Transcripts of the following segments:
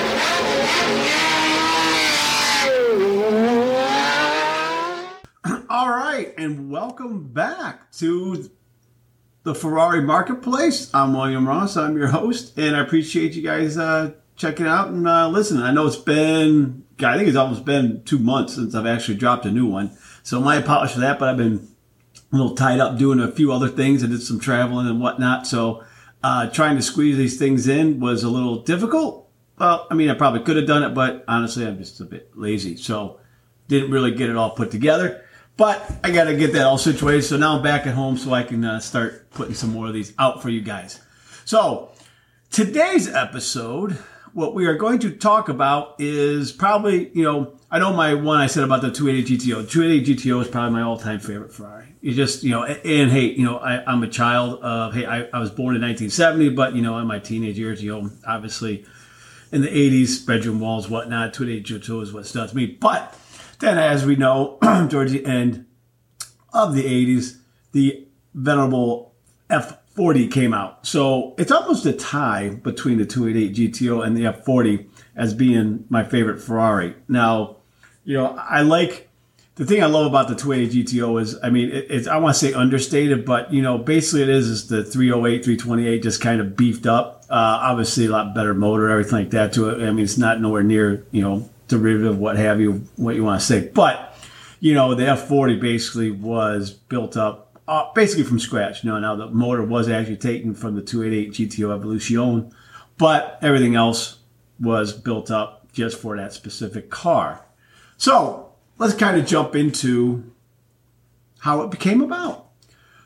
All right, and welcome back to the Ferrari Marketplace. I'm William Ross. I'm your host, and I appreciate you guys uh, checking out and uh, listening. I know it's been, I think it's almost been two months since I've actually dropped a new one. So my apologies for that, but I've been a little tied up doing a few other things. I did some traveling and whatnot. So uh, trying to squeeze these things in was a little difficult. Well, I mean, I probably could have done it, but honestly, I'm just a bit lazy. So didn't really get it all put together. But I got to get that all situated. So now I'm back at home so I can uh, start putting some more of these out for you guys. So today's episode, what we are going to talk about is probably, you know, I know my one I said about the 280 GTO. 280 GTO is probably my all-time favorite Ferrari. You just, you know, and hey, you know, I, am a child of, hey, I, I was born in 1970, but, you know, in my teenage years, you know, obviously in the 80s, bedroom walls, whatnot, 280 GTO is what stuns me. But then, as we know, towards the end of the 80s, the venerable F40 came out. So it's almost a tie between the 288 GTO and the F40 as being my favorite Ferrari. Now, you know, I like the thing I love about the 288 GTO is, I mean, it, it's I want to say understated, but you know, basically it is is the 308, 328 just kind of beefed up. Uh, obviously, a lot better motor, everything like that to it. I mean, it's not nowhere near you know derivative, what have you, what you want to say. But, you know, the F40 basically was built up uh, basically from scratch. You know, now the motor was actually taken from the 288 GTO Evolution, but everything else was built up just for that specific car. So let's kind of jump into how it became about.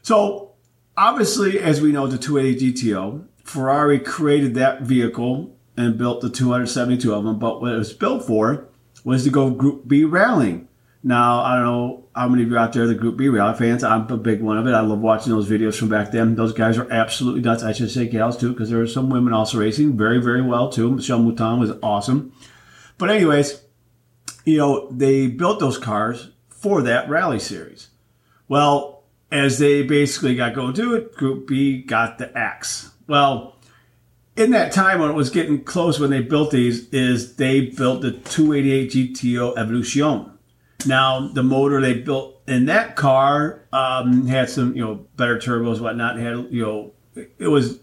So obviously, as we know, the 280 GTO, Ferrari created that vehicle and built the 272 of them. But what it was built for was to go Group B rallying. Now, I don't know how many of you out there the Group B rally fans. I'm a big one of it. I love watching those videos from back then. Those guys are absolutely nuts. I should say gals too, because there are some women also racing very, very well too. Michelle Mouton was awesome. But anyways, you know, they built those cars for that rally series. Well, as they basically got going to it, Group B got the X. Well, in that time when it was getting close when they built these is they built the 288 GTO Evolution. Now the motor they built in that car um, had some you know better turbos whatnot. Had you know it was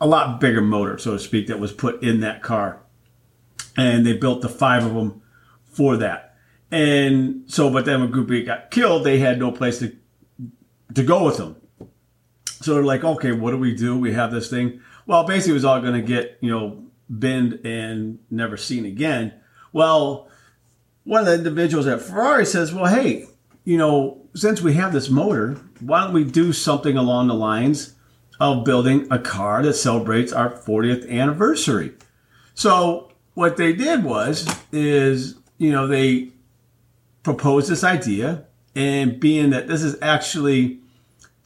a lot bigger motor so to speak that was put in that car, and they built the five of them for that. And so, but then when Group B got killed, they had no place to to go with them. So they're like, okay, what do we do? We have this thing well, basically, it was all going to get, you know, binned and never seen again. Well, one of the individuals at Ferrari says, well, hey, you know, since we have this motor, why don't we do something along the lines of building a car that celebrates our 40th anniversary? So what they did was, is, you know, they proposed this idea and being that this is actually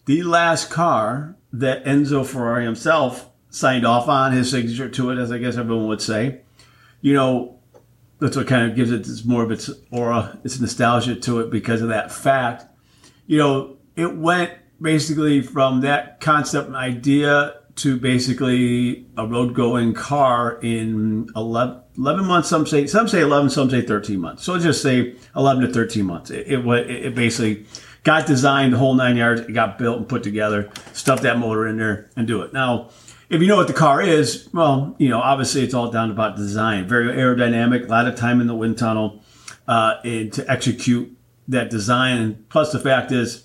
the last car that Enzo Ferrari himself signed off on his signature to it, as I guess everyone would say. You know, that's what kind of gives it its more of its aura, its nostalgia to it because of that fact. You know, it went basically from that concept and idea to basically a road going car in 11, 11, months. Some say, some say 11, some say 13 months. So let's just say 11 to 13 months. It, it, it basically got designed the whole nine yards. It got built and put together, stuff that motor in there and do it. Now, if you know what the car is, well, you know, obviously it's all down about design. Very aerodynamic, a lot of time in the wind tunnel, uh, and to execute that design. And plus, the fact is,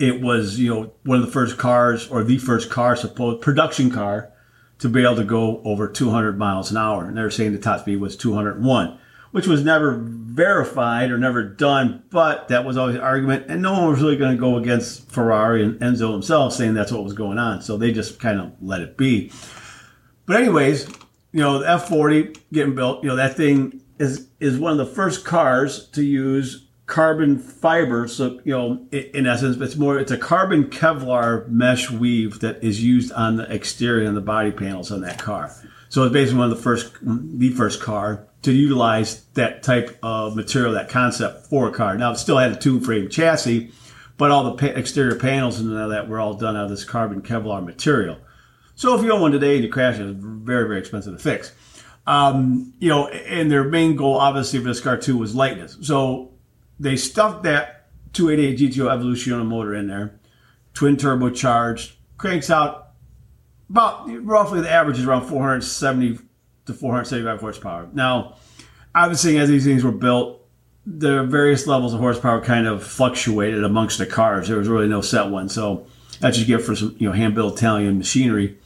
it was you know one of the first cars or the first car, supposed production car, to be able to go over 200 miles an hour. And they're saying the top speed was 201 which was never verified or never done, but that was always an argument. And no one was really going to go against Ferrari and Enzo himself saying that's what was going on. So they just kind of let it be. But anyways, you know, the F40 getting built, you know, that thing is, is one of the first cars to use carbon fiber. So, you know, in essence, it's more, it's a carbon Kevlar mesh weave that is used on the exterior and the body panels on that car. So it's basically one of the first, the first car to utilize that type of material, that concept for a car. Now, it still had a two frame chassis, but all the pa- exterior panels and all that were all done out of this carbon Kevlar material. So if you own one today and you crash it, it's very, very expensive to fix. Um, you know, and their main goal, obviously, for this car too was lightness. So they stuffed that 288 GTO Evolution motor in there, twin turbocharged, cranks out about roughly the average is around 470 to 475 horsepower. Now, obviously, as these things were built, the various levels of horsepower kind of fluctuated amongst the cars. There was really no set one, so that's just get for some you know hand built Italian machinery.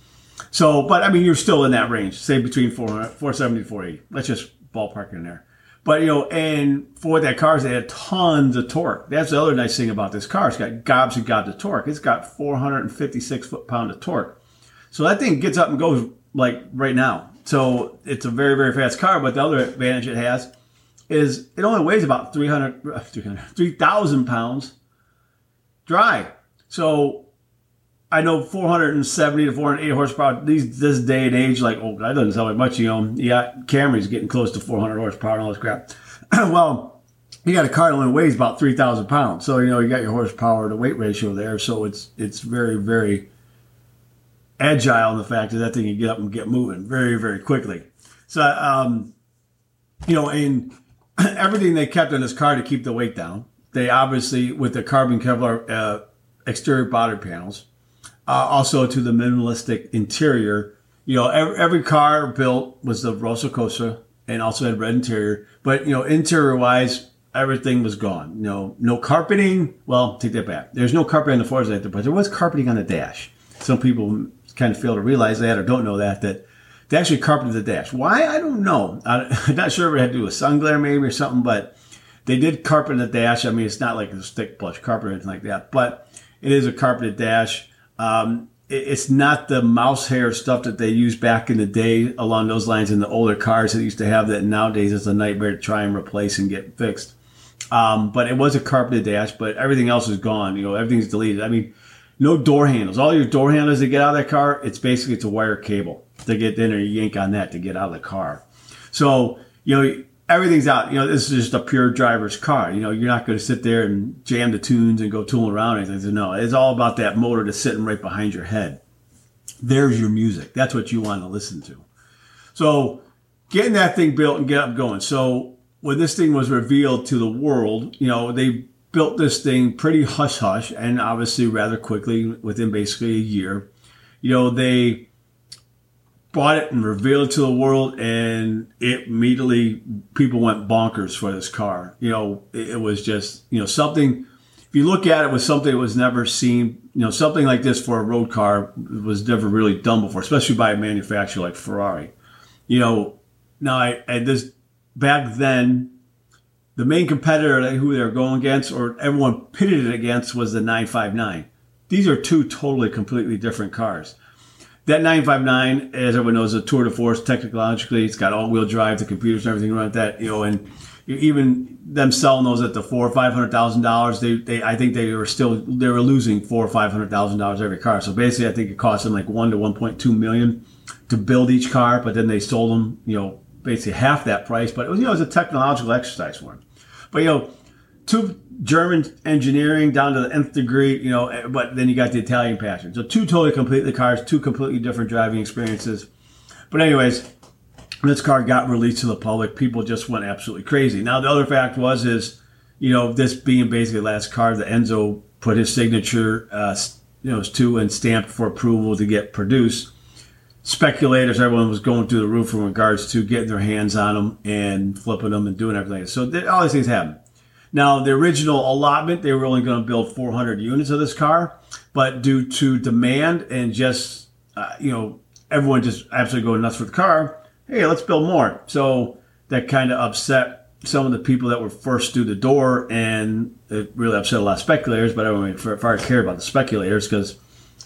So, but I mean, you're still in that range, say between 400, 470 to 480. Let's just ballpark in there. But you know, and for that cars, they had tons of torque. That's the other nice thing about this car. It's got gobs and gobs of torque. It's got 456 foot pound of torque. So that thing gets up and goes like right now. So it's a very, very fast car. But the other advantage it has is it only weighs about 300, uh, 3,000 pounds dry. So I know 470 to 480 horsepower. These this day and age, like oh, that doesn't sound like much. You know, got Camry's getting close to 400 horsepower and all this crap. well, you got a car that only weighs about 3,000 pounds, so you know you got your horsepower to weight ratio there. So it's it's very very agile in the fact that that thing can get up and get moving very very quickly. So um, you know, and everything they kept in this car to keep the weight down. They obviously with the carbon Kevlar uh, exterior body panels uh, also to the minimalistic interior. You know, every, every car built was the Rosso Corsa and also had red interior. But, you know, interior wise, everything was gone. Know, no carpeting. Well, take that back. There's no carpeting on the floors, but there was carpeting on the dash. Some people kind of fail to realize that or don't know that, that they actually carpeted the dash. Why? I don't know. I'm not sure if it had to do with sun glare maybe or something, but they did carpet the dash. I mean, it's not like a stick plush carpet or anything like that, but it is a carpeted dash. Um, it's not the mouse hair stuff that they used back in the day along those lines in the older cars that used to have that nowadays is a nightmare to try and replace and get fixed. Um, but it was a carpeted dash, but everything else is gone. You know, everything's deleted. I mean, no door handles. All your door handles that get out of that car, it's basically it's a wire cable to get in or yank on that to get out of the car. So, you know, everything's out. You know, this is just a pure driver's car. You know, you're not going to sit there and jam the tunes and go tooling around anything. So no, it's all about that motor that's sitting right behind your head. There's your music. That's what you want to listen to. So getting that thing built and get up going. So when this thing was revealed to the world, you know, they built this thing pretty hush hush and obviously rather quickly within basically a year. You know, they bought it and revealed it to the world, and it immediately people went bonkers for this car. You know, it, was just you know something. If you look at it, was something that was never seen. You know, something like this for a road car was never really done before, especially by a manufacturer like Ferrari. You know, now I, at this back then, the main competitor who they were going against, or everyone pitted it against, was the 959. These are two totally, completely different cars. That 959, as everyone knows, is a tour de force technologically. It's got all-wheel drive, the computers and everything around that, you know, and even them selling those at the four or five hundred thousand dollars, they, they I think they were still they were losing four or five hundred thousand dollars every car. So basically, I think it cost them like one to one point two million to build each car, but then they sold them, you know, basically half that price. But it was you know it was a technological exercise for them. But you know, two German engineering down to the nth degree, you know, but then you got the Italian passion. So two totally completely cars, two completely different driving experiences. But anyways, this car got released to the public. People just went absolutely crazy. Now the other fact was is, you know, this being basically the last car that Enzo put his signature, uh, you know, to and stamped for approval to get produced. Speculators, everyone was going through the roof in regards to getting their hands on them and flipping them and doing everything. So all these things happen. Now, the original allotment, they were only going to build 400 units of this car, but due to demand and just, uh, you know, everyone just absolutely going nuts for the car, hey, let's build more. So that kind of upset some of the people that were first through the door, and it really upset a lot of speculators. But I don't far care about the speculators because,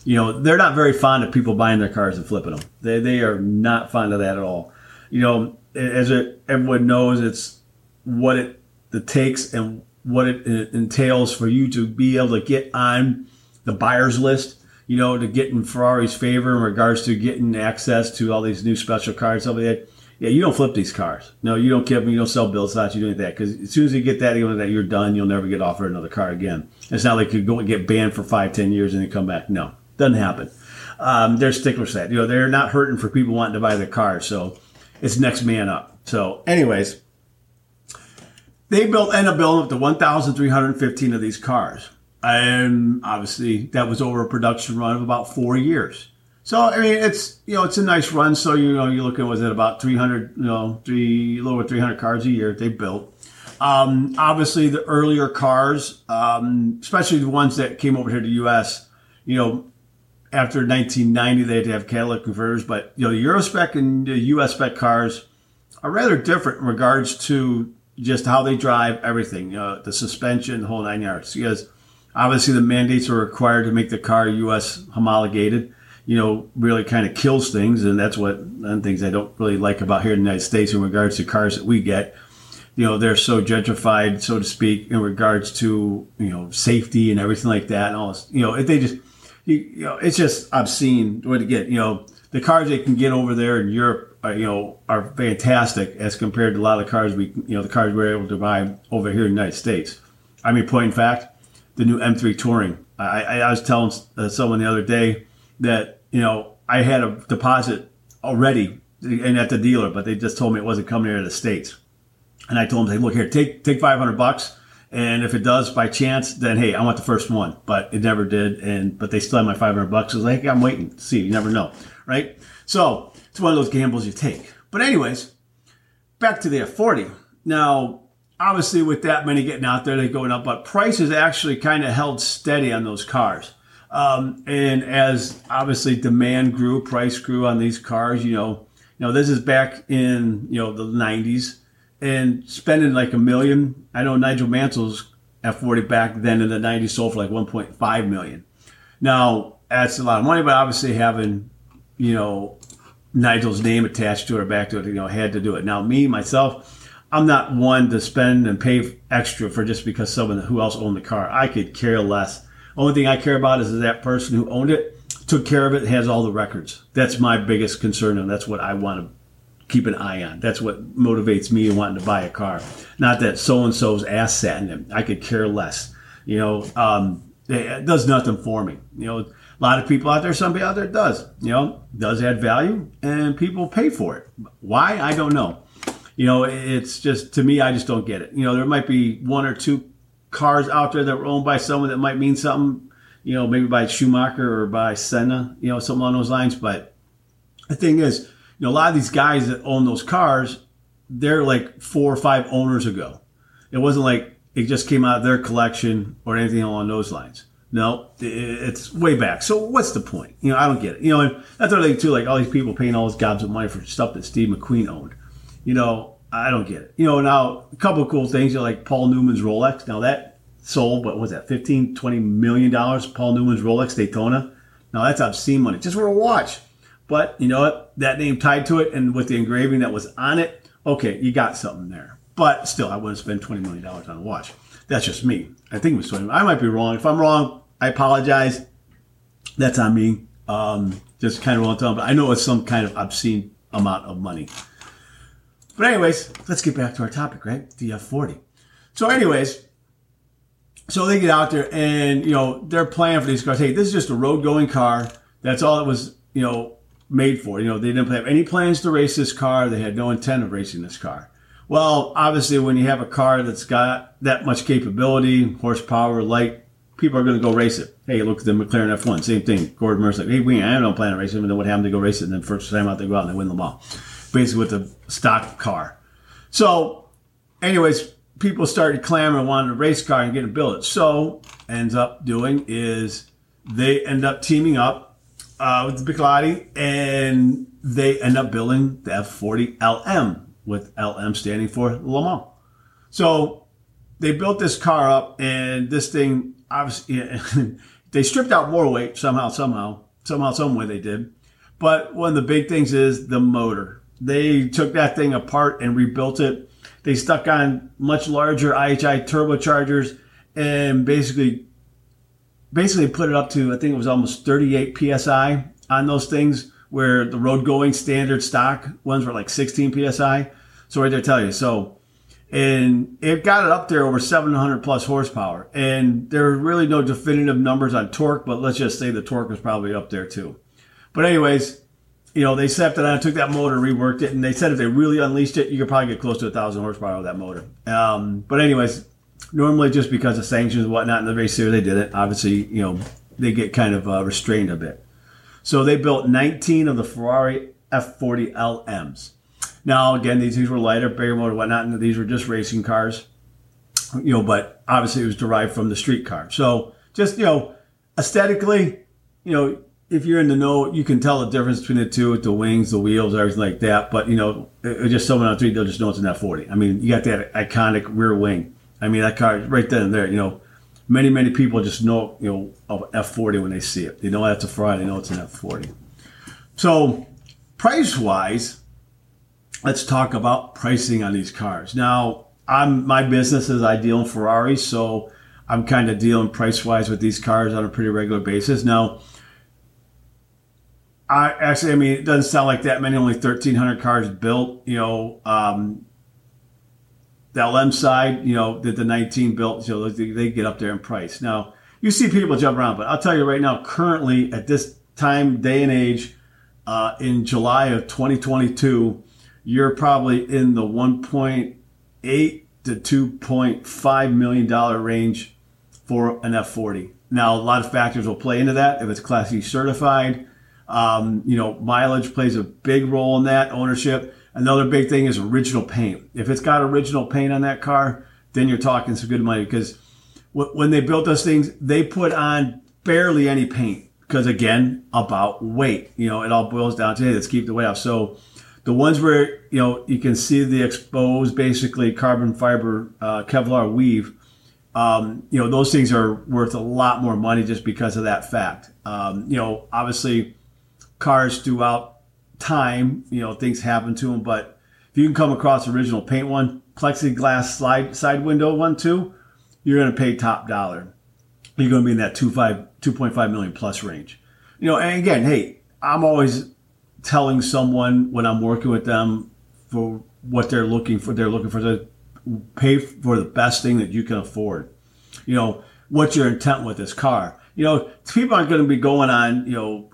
you know, they're not very fond of people buying their cars and flipping them. They, they are not fond of that at all. You know, as it, everyone knows, it's what it the takes and what it entails for you to be able to get on the buyers list, you know, to get in Ferrari's favor in regards to getting access to all these new special cars over there. Yeah, you don't flip these cars. No, you don't give them. You don't sell bill slots. You do that because as soon as you get that, you know that you're done. You'll never get offered another car again. It's not like you go and get banned for five, ten years and then come back. No, doesn't happen. Um, they're sticklers that. You know, they're not hurting for people wanting to buy their cars. So it's next man up. So, anyways, they built end up building up to 1,315 of these cars, and obviously that was over a production run of about four years. So I mean, it's you know it's a nice run. So you know you're looking was it about 300 you know three over 300 cars a year they built. Um, obviously, the earlier cars, um, especially the ones that came over here to the U.S., you know, after 1990 they had to have catalytic converters, but you know the Euro spec and the U.S. spec cars are rather different in regards to just how they drive everything, uh, the suspension, the whole nine yards. Because obviously the mandates are required to make the car U.S. homologated. You know, really kind of kills things, and that's what one things I don't really like about here in the United States in regards to cars that we get. You know, they're so gentrified, so to speak, in regards to you know safety and everything like that, and all this. You know, if they just you, you know, it's just obscene what to get. You know, the cars they can get over there in Europe are, you know, are fantastic as compared to a lot of the cars we, you know, the cars we're able to buy over here in the United States. I mean, point in fact, the new M3 Touring. I, I was telling uh, someone the other day that you know I had a deposit already and at the dealer, but they just told me it wasn't coming here to the states. And I told them, "Hey, look here, take take five hundred bucks, and if it does by chance, then hey, I want the first one." But it never did, and but they still had my five hundred bucks. I was like, hey, "I'm waiting see. You never know, right?" So it's one of those gambles you take. But anyways, back to the F40. Now, obviously, with that many getting out there, they're going up, but prices actually kind of held steady on those cars. Um, and as obviously demand grew, price grew on these cars. You know, you know this is back in you know the '90s, and spending like a million. I know Nigel Mansell's F40 back then in the '90s sold for like 1.5 million. Now that's a lot of money, but obviously having you know Nigel's name attached to it or back to it, you know, had to do it. Now, me, myself, I'm not one to spend and pay extra for just because someone who else owned the car. I could care less. Only thing I care about is that person who owned it took care of it, has all the records. That's my biggest concern, and that's what I want to keep an eye on. That's what motivates me in wanting to buy a car. Not that so and so's ass sat in it. I could care less. You know, um, it does nothing for me. You know, a lot of people out there, somebody out there does, you know, does add value and people pay for it. Why? I don't know. You know, it's just, to me, I just don't get it. You know, there might be one or two cars out there that were owned by someone that might mean something, you know, maybe by Schumacher or by Senna, you know, something along those lines. But the thing is, you know, a lot of these guys that own those cars, they're like four or five owners ago. It wasn't like it just came out of their collection or anything along those lines. No, it's way back. So what's the point? You know, I don't get it. You know, and that's another thing too. Like all these people paying all these gobs of money for stuff that Steve McQueen owned. You know, I don't get it. You know, now a couple of cool things. You know, like Paul Newman's Rolex. Now that sold, what was that, 15, 20 million dollars? Paul Newman's Rolex Daytona. Now that's obscene money just for a watch. But you know what? That name tied to it, and with the engraving that was on it, okay, you got something there. But still, I wouldn't spend twenty million dollars on a watch. That's just me. I think it was 20. I might be wrong. If I'm wrong, I apologize. That's on me. Um, just kind of wrong time, but I know it's some kind of obscene amount of money. But anyways, let's get back to our topic, right? The F40. So anyways, so they get out there and, you know, they're planning for these cars. Hey, this is just a road going car. That's all it was, you know, made for. You know, they didn't have any plans to race this car. They had no intent of racing this car. Well, obviously, when you have a car that's got that much capability, horsepower, light, people are going to go race it. Hey, look at the McLaren F1, same thing. Gordon Murray's like, hey, we I don't plan to race it. And then what happened? They go race it, and then first time out they go out and they win the ball, basically with a stock car. So, anyways, people started clamoring, wanting a race car and getting built. So, ends up doing is they end up teaming up uh, with the Michelotto, and they end up building the F40 LM with LM standing for Le Mans. So they built this car up, and this thing obviously they stripped out more weight somehow, somehow, somehow, some way they did. But one of the big things is the motor. They took that thing apart and rebuilt it. They stuck on much larger IHI turbochargers and basically basically put it up to I think it was almost 38 psi on those things where the road going standard stock ones were like 16 psi. So right there, tell you. So, and it got it up there over 700 plus horsepower. And there are really no definitive numbers on torque, but let's just say the torque was probably up there too. But anyways, you know, they stepped it on, took that motor, reworked it, and they said if they really unleashed it, you could probably get close to a thousand horsepower with that motor. Um, but anyways, normally just because of sanctions and whatnot in the race here, they did it. Obviously, you know, they get kind of uh, restrained a bit. So they built 19 of the Ferrari F40 LMs. Now, again, these, things were lighter, bigger motor, whatnot, and these were just racing cars. You know, but obviously it was derived from the street car. So just you know, aesthetically, you know, if you're in the know, you can tell the difference between the two with the wings, the wheels, everything like that. But you know, just someone on the street, they'll just know it's an F40. I mean, you got that iconic rear wing. I mean, that car right then and there. You know, many many people just know you know of F40 when they see it. They know that's a Ferrari. They know it's an F40. So, price wise, let's talk about pricing on these cars. Now, I'm my business is I deal in Ferraris, so I'm kind of dealing price wise with these cars on a pretty regular basis. Now I actually, I mean, it doesn't sound like that many. Only 1,300 cars built. You know, um, the LM side, you know, that the 19 built, you know, they, they, get up there in price. Now, you see people jump around, but I'll tell you right now, currently at this time, day and age, uh, in July of 2022, you're probably in the 1.8 to 2.5 million dollar range for an F40. Now, a lot of factors will play into that. If it's Class E certified, um, you know, mileage plays a big role in that ownership. Another big thing is original paint. If it's got original paint on that car, then you're talking some good money because when they built those things, they put on barely any paint because again, about weight. You know, it all boils down to hey, let's keep the weight off. So the ones where you know you can see the exposed, basically carbon fiber uh, Kevlar weave. Um, you know, those things are worth a lot more money just because of that fact. Um, you know, obviously cars throughout time. You know, things happen to them, but if you can come across original paint one, plexiglass slide side window one too, you're going to pay top dollar. You're going to be in that 2.5 million plus range. You know, and again, hey, I'm always telling someone when I'm working with them for what they're looking for. They're looking for to pay for the best thing that you can afford. You know, what's your intent with this car? You know, people aren't going to be going on, you know,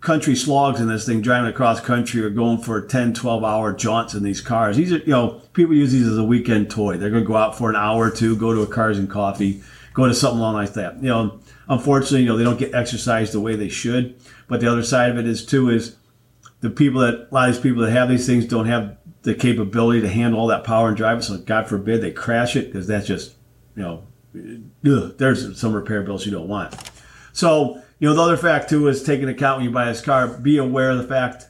country slogs in this thing driving across country or going for 10 12 hour jaunts in these cars these are you know people use these as a weekend toy they're going to go out for an hour or two go to a cars and coffee go to something along like that you know unfortunately you know they don't get exercise the way they should but the other side of it is too is the people that a lot of these people that have these things don't have the capability to handle all that power and drive it so god forbid they crash it because that's just you know ugh, there's some repair bills you don't want so you know, the other fact too is taking account when you buy this car, be aware of the fact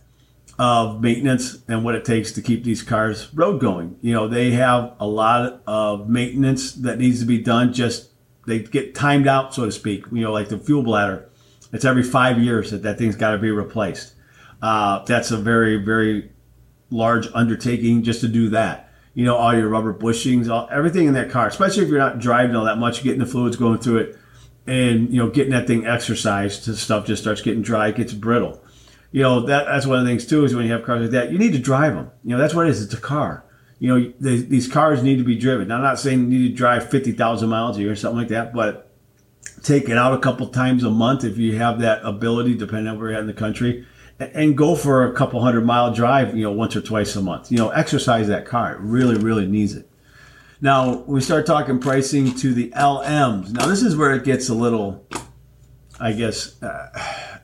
of maintenance and what it takes to keep these cars road going. You know, they have a lot of maintenance that needs to be done. Just they get timed out, so to speak. You know, like the fuel bladder, it's every five years that that thing's got to be replaced. Uh, that's a very, very large undertaking just to do that. You know, all your rubber bushings, all, everything in that car, especially if you're not driving all that much, getting the fluids going through it and you know getting that thing exercised, the stuff just starts getting dry, gets brittle. You know that that's one of the things too is when you have cars like that, you need to drive them. You know that's what it is. It's a car. You know they, these cars need to be driven. Now, I'm not saying you need to drive fifty thousand miles a year or something like that, but take it out a couple times a month if you have that ability, depending on where you're at in the country, and go for a couple hundred mile drive. You know once or twice a month. You know exercise that car. It really really needs it. Now we start talking pricing to the LMs. Now this is where it gets a little, I guess, uh,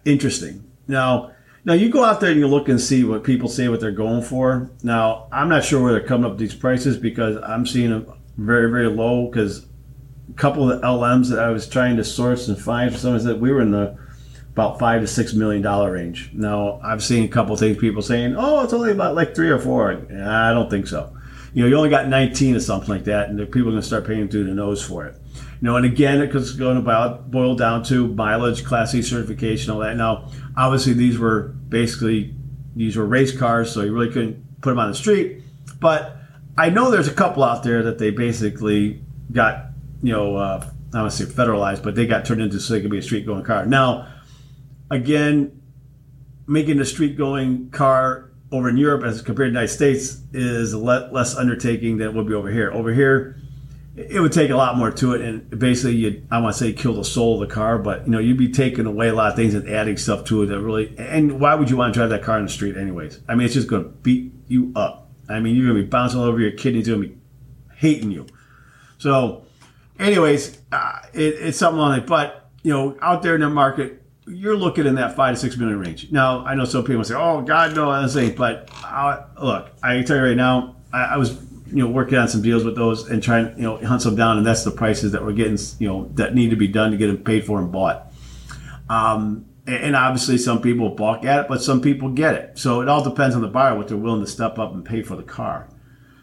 interesting. Now, now you go out there and you look and see what people say what they're going for. Now I'm not sure where they're coming up with these prices because I'm seeing them very very low because a couple of the LMs that I was trying to source and find for some that we were in the about five to six million dollar range. Now I've seen a couple things people saying, oh, it's only about like three or four. I don't think so you know, you only got 19 or something like that, and people are going to start paying through the nose for it. You know, and again, it's going to boil down to mileage, Classiche certification, all that. Now, obviously, these were basically these were race cars, so you really couldn't put them on the street. But I know there's a couple out there that they basically got, you know, uh, I don't want to say federalized, but they got turned into so they could be a street going car. Now, again, making a street going car over in Europe as compared to the United States is le- less undertaking than it would be over here. Over here, it would take a lot more to it, and basically, you I want to say kill the soul of the car, but you know, you'd be taking away a lot of things and adding stuff to it that really. And why would you want to drive that car in the street, anyways? I mean, it's just going to beat you up. I mean, you're going to be bouncing all over your kidneys, going to be hating you. So, anyways, uh, it, it's something on it. But you know, out there in the market, you're looking in that five to six million range. Now, I know some people say, "Oh God, no," I don't say, but uh, look, I can tell you right now, I, I was you know working on some deals with those and trying you know hunt some down, and that's the prices that we're getting you know that need to be done to get them paid for and bought. Um, and obviously, some people balk at it, but some people get it. So it all depends on the buyer what they're willing to step up and pay for the car.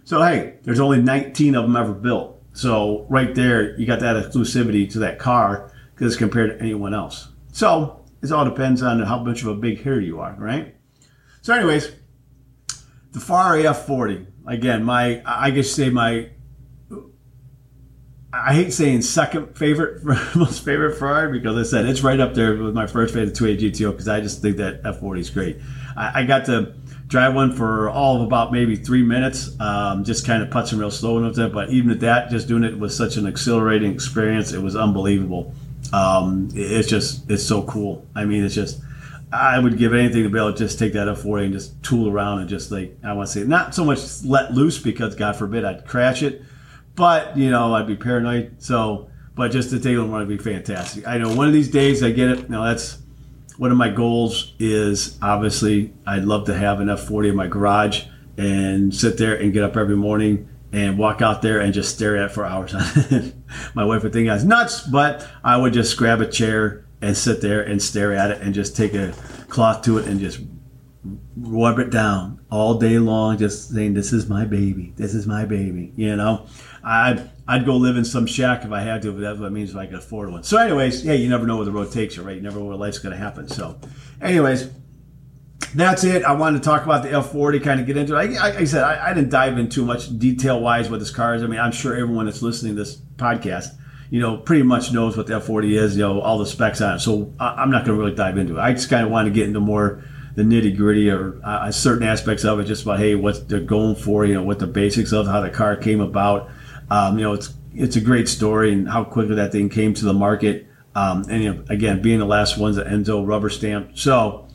So hey, there's only 19 of them ever built. So right there, you got that exclusivity to that car because compared to anyone else. So it all depends on how much of a big hitter you are, right? So, anyways, the Ferrari F40 again, my I guess say my I hate saying second favorite, most favorite Ferrari because I said it's right up there with my first favorite 288 GTO because I just think that F40 is great. I, I, got to drive one for all of about maybe three minutes, um, just kind of putzing real slow with it. But even at that, just doing it was such an exhilarating experience. It was unbelievable. Um, it's just it's so cool. I mean, it's just I would give anything to be able to just take that F40 and just tool around and just like I want to say not so much let loose because God forbid I'd crash it, but you know I'd be paranoid. So, but just to take it would be fantastic. I know one of these days I get it. Now that's one of my goals is obviously I'd love to have an F40 in my garage and sit there and get up every morning and walk out there and just stare at it for hours. my wife would think I was nuts, but I would just grab a chair and sit there and stare at it and just take a cloth to it and just rub it down all day long, just saying, "This is my baby. This is my baby." You know, I'd I'd go live in some shack if I had to, but that's what it means if I could afford one. So, anyways, yeah, you never know where the road takes you, right? You never know where life's going to happen. So, anyways, that's it. I wanted to talk about the F40, kind of get into it. I, I, I said I, I, didn't dive in too much detail wise what this car is. I mean, I'm sure everyone that's listening to this podcast you know, pretty much knows what the F40 is, you know, all the specs on it. So I'm not going to really dive into it. I just kind of want to get into more the nitty gritty or uh, certain aspects of it, just about hey, what they're going for, you know, what the basics of how the car came about. Um, you know, it's it's a great story and how quickly that thing came to the market. Um, and you know, again, being the last ones that Enzo rubber stamped. So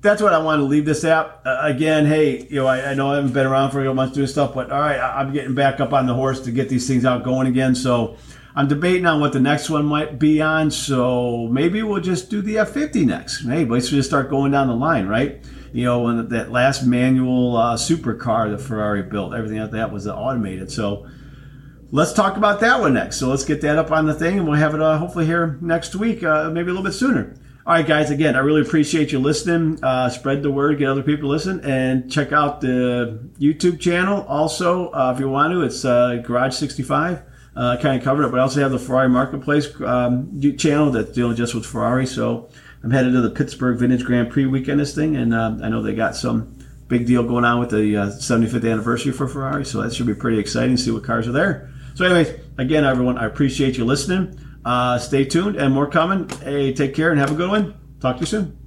that's what I want to leave this at. Uh, again, hey, you know, I, I, know I haven't been around for a month doing stuff, but all right, I'm getting back up on the horse to get these things out going again. So I'm debating on what the next one might be on, so maybe we'll just do the F50 next. Hey, let's just start going down the line, right? You know, when that last manual uh, supercar that Ferrari built, everything like that was automated. So let's talk about that one next. So let's get that up on the thing, and we'll have it uh, hopefully here next week, uh, maybe a little bit sooner. All right, guys. Again, I really appreciate you listening. Uh, spread the word, get other people to listen, and check out the YouTube channel. Also, uh, if you want to, it's uh, Garage 65 uh, kind of covered it. But I also have the Ferrari Marketplace um, channel that's dealing just with Ferrari. So I'm headed to the Pittsburgh Vintage Grand Prix weekend. This thing, and uh, I know they got some big deal going on with the uh, 75th anniversary for Ferrari. So that should be pretty exciting. See what cars are there. So, anyways, again, everyone, I appreciate you listening. Uh, stay tuned, and more coming. Hey, take care and have a good one. Talk to you soon.